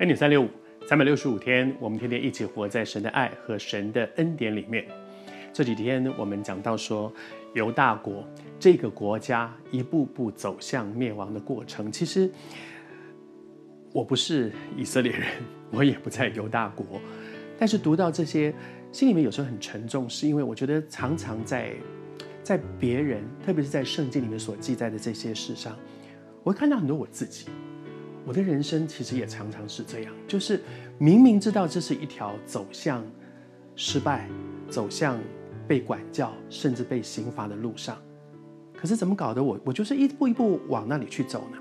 恩典三六五，三百六十五天，我们天天一起活在神的爱和神的恩典里面。这几天我们讲到说，犹大国这个国家一步步走向灭亡的过程。其实我不是以色列人，我也不在犹大国，但是读到这些，心里面有时候很沉重，是因为我觉得常常在在别人，特别是在圣经里面所记载的这些事上，我会看到很多我自己。我的人生其实也常常是这样，就是明明知道这是一条走向失败、走向被管教，甚至被刑罚的路上，可是怎么搞得我我就是一步一步往那里去走呢？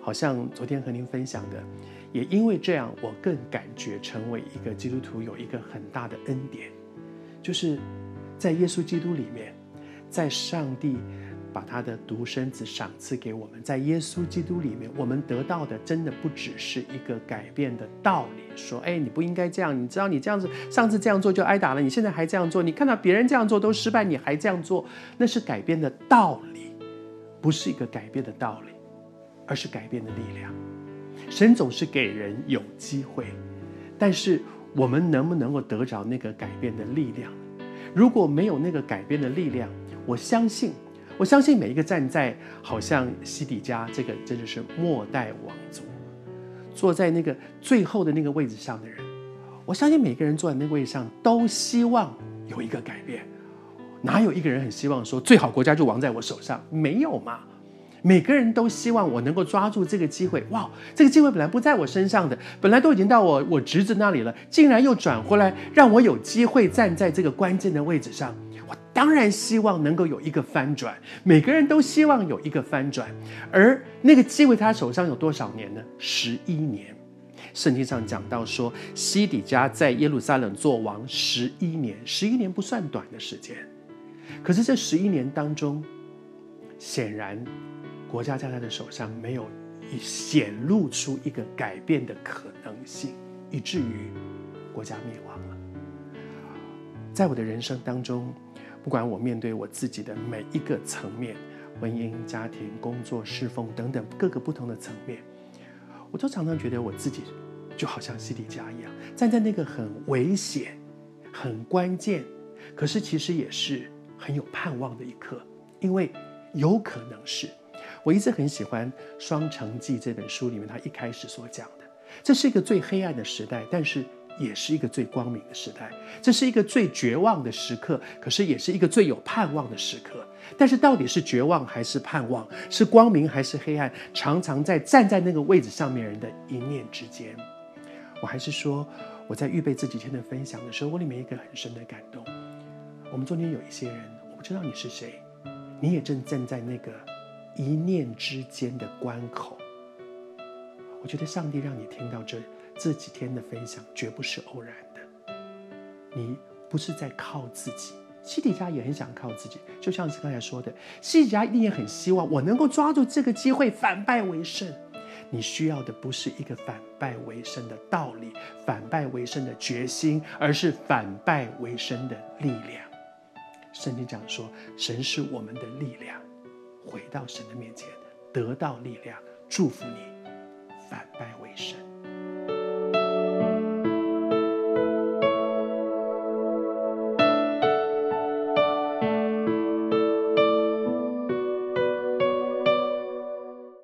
好像昨天和您分享的，也因为这样，我更感觉成为一个基督徒有一个很大的恩典，就是在耶稣基督里面，在上帝。把他的独生子赏赐给我们，在耶稣基督里面，我们得到的真的不只是一个改变的道理。说，哎，你不应该这样，你知道你这样子，上次这样做就挨打了，你现在还这样做，你看到别人这样做都失败，你还这样做，那是改变的道理，不是一个改变的道理，而是改变的力量。神总是给人有机会，但是我们能不能够得着那个改变的力量？如果没有那个改变的力量，我相信。我相信每一个站在好像西底家这个真的是末代王族，坐在那个最后的那个位置上的人，我相信每个人坐在那个位置上都希望有一个改变。哪有一个人很希望说最好国家就亡在我手上？没有嘛？每个人都希望我能够抓住这个机会。哇，这个机会本来不在我身上的，本来都已经到我我侄子那里了，竟然又转回来，让我有机会站在这个关键的位置上。我当然希望能够有一个翻转，每个人都希望有一个翻转，而那个机会他手上有多少年呢？十一年。圣经上讲到说，西底家在耶路撒冷做王十一年，十一年不算短的时间。可是这十一年当中，显然国家在他的手上没有显露出一个改变的可能性，以至于国家灭亡了。在我的人生当中。不管我面对我自己的每一个层面，婚姻、家庭、工作、侍奉等等各个不同的层面，我都常常觉得我自己就好像西底家一样，站在那个很危险、很关键，可是其实也是很有盼望的一刻，因为有可能是。我一直很喜欢《双城记》这本书里面他一开始所讲的，这是一个最黑暗的时代，但是。也是一个最光明的时代，这是一个最绝望的时刻，可是也是一个最有盼望的时刻。但是到底是绝望还是盼望，是光明还是黑暗，常常在站在那个位置上面人的一念之间。我还是说，我在预备这几天的分享的时候，我里面一个很深的感动。我们中间有一些人，我不知道你是谁，你也正站在那个一念之间的关口。我觉得上帝让你听到这。这几天的分享绝不是偶然的，你不是在靠自己，西底家也很想靠自己，就像是刚才说的，西底家一定也很希望我能够抓住这个机会反败为胜。你需要的不是一个反败为胜的道理，反败为胜的决心，而是反败为胜的力量。圣经讲说，神是我们的力量，回到神的面前，得到力量，祝福你，反败为胜。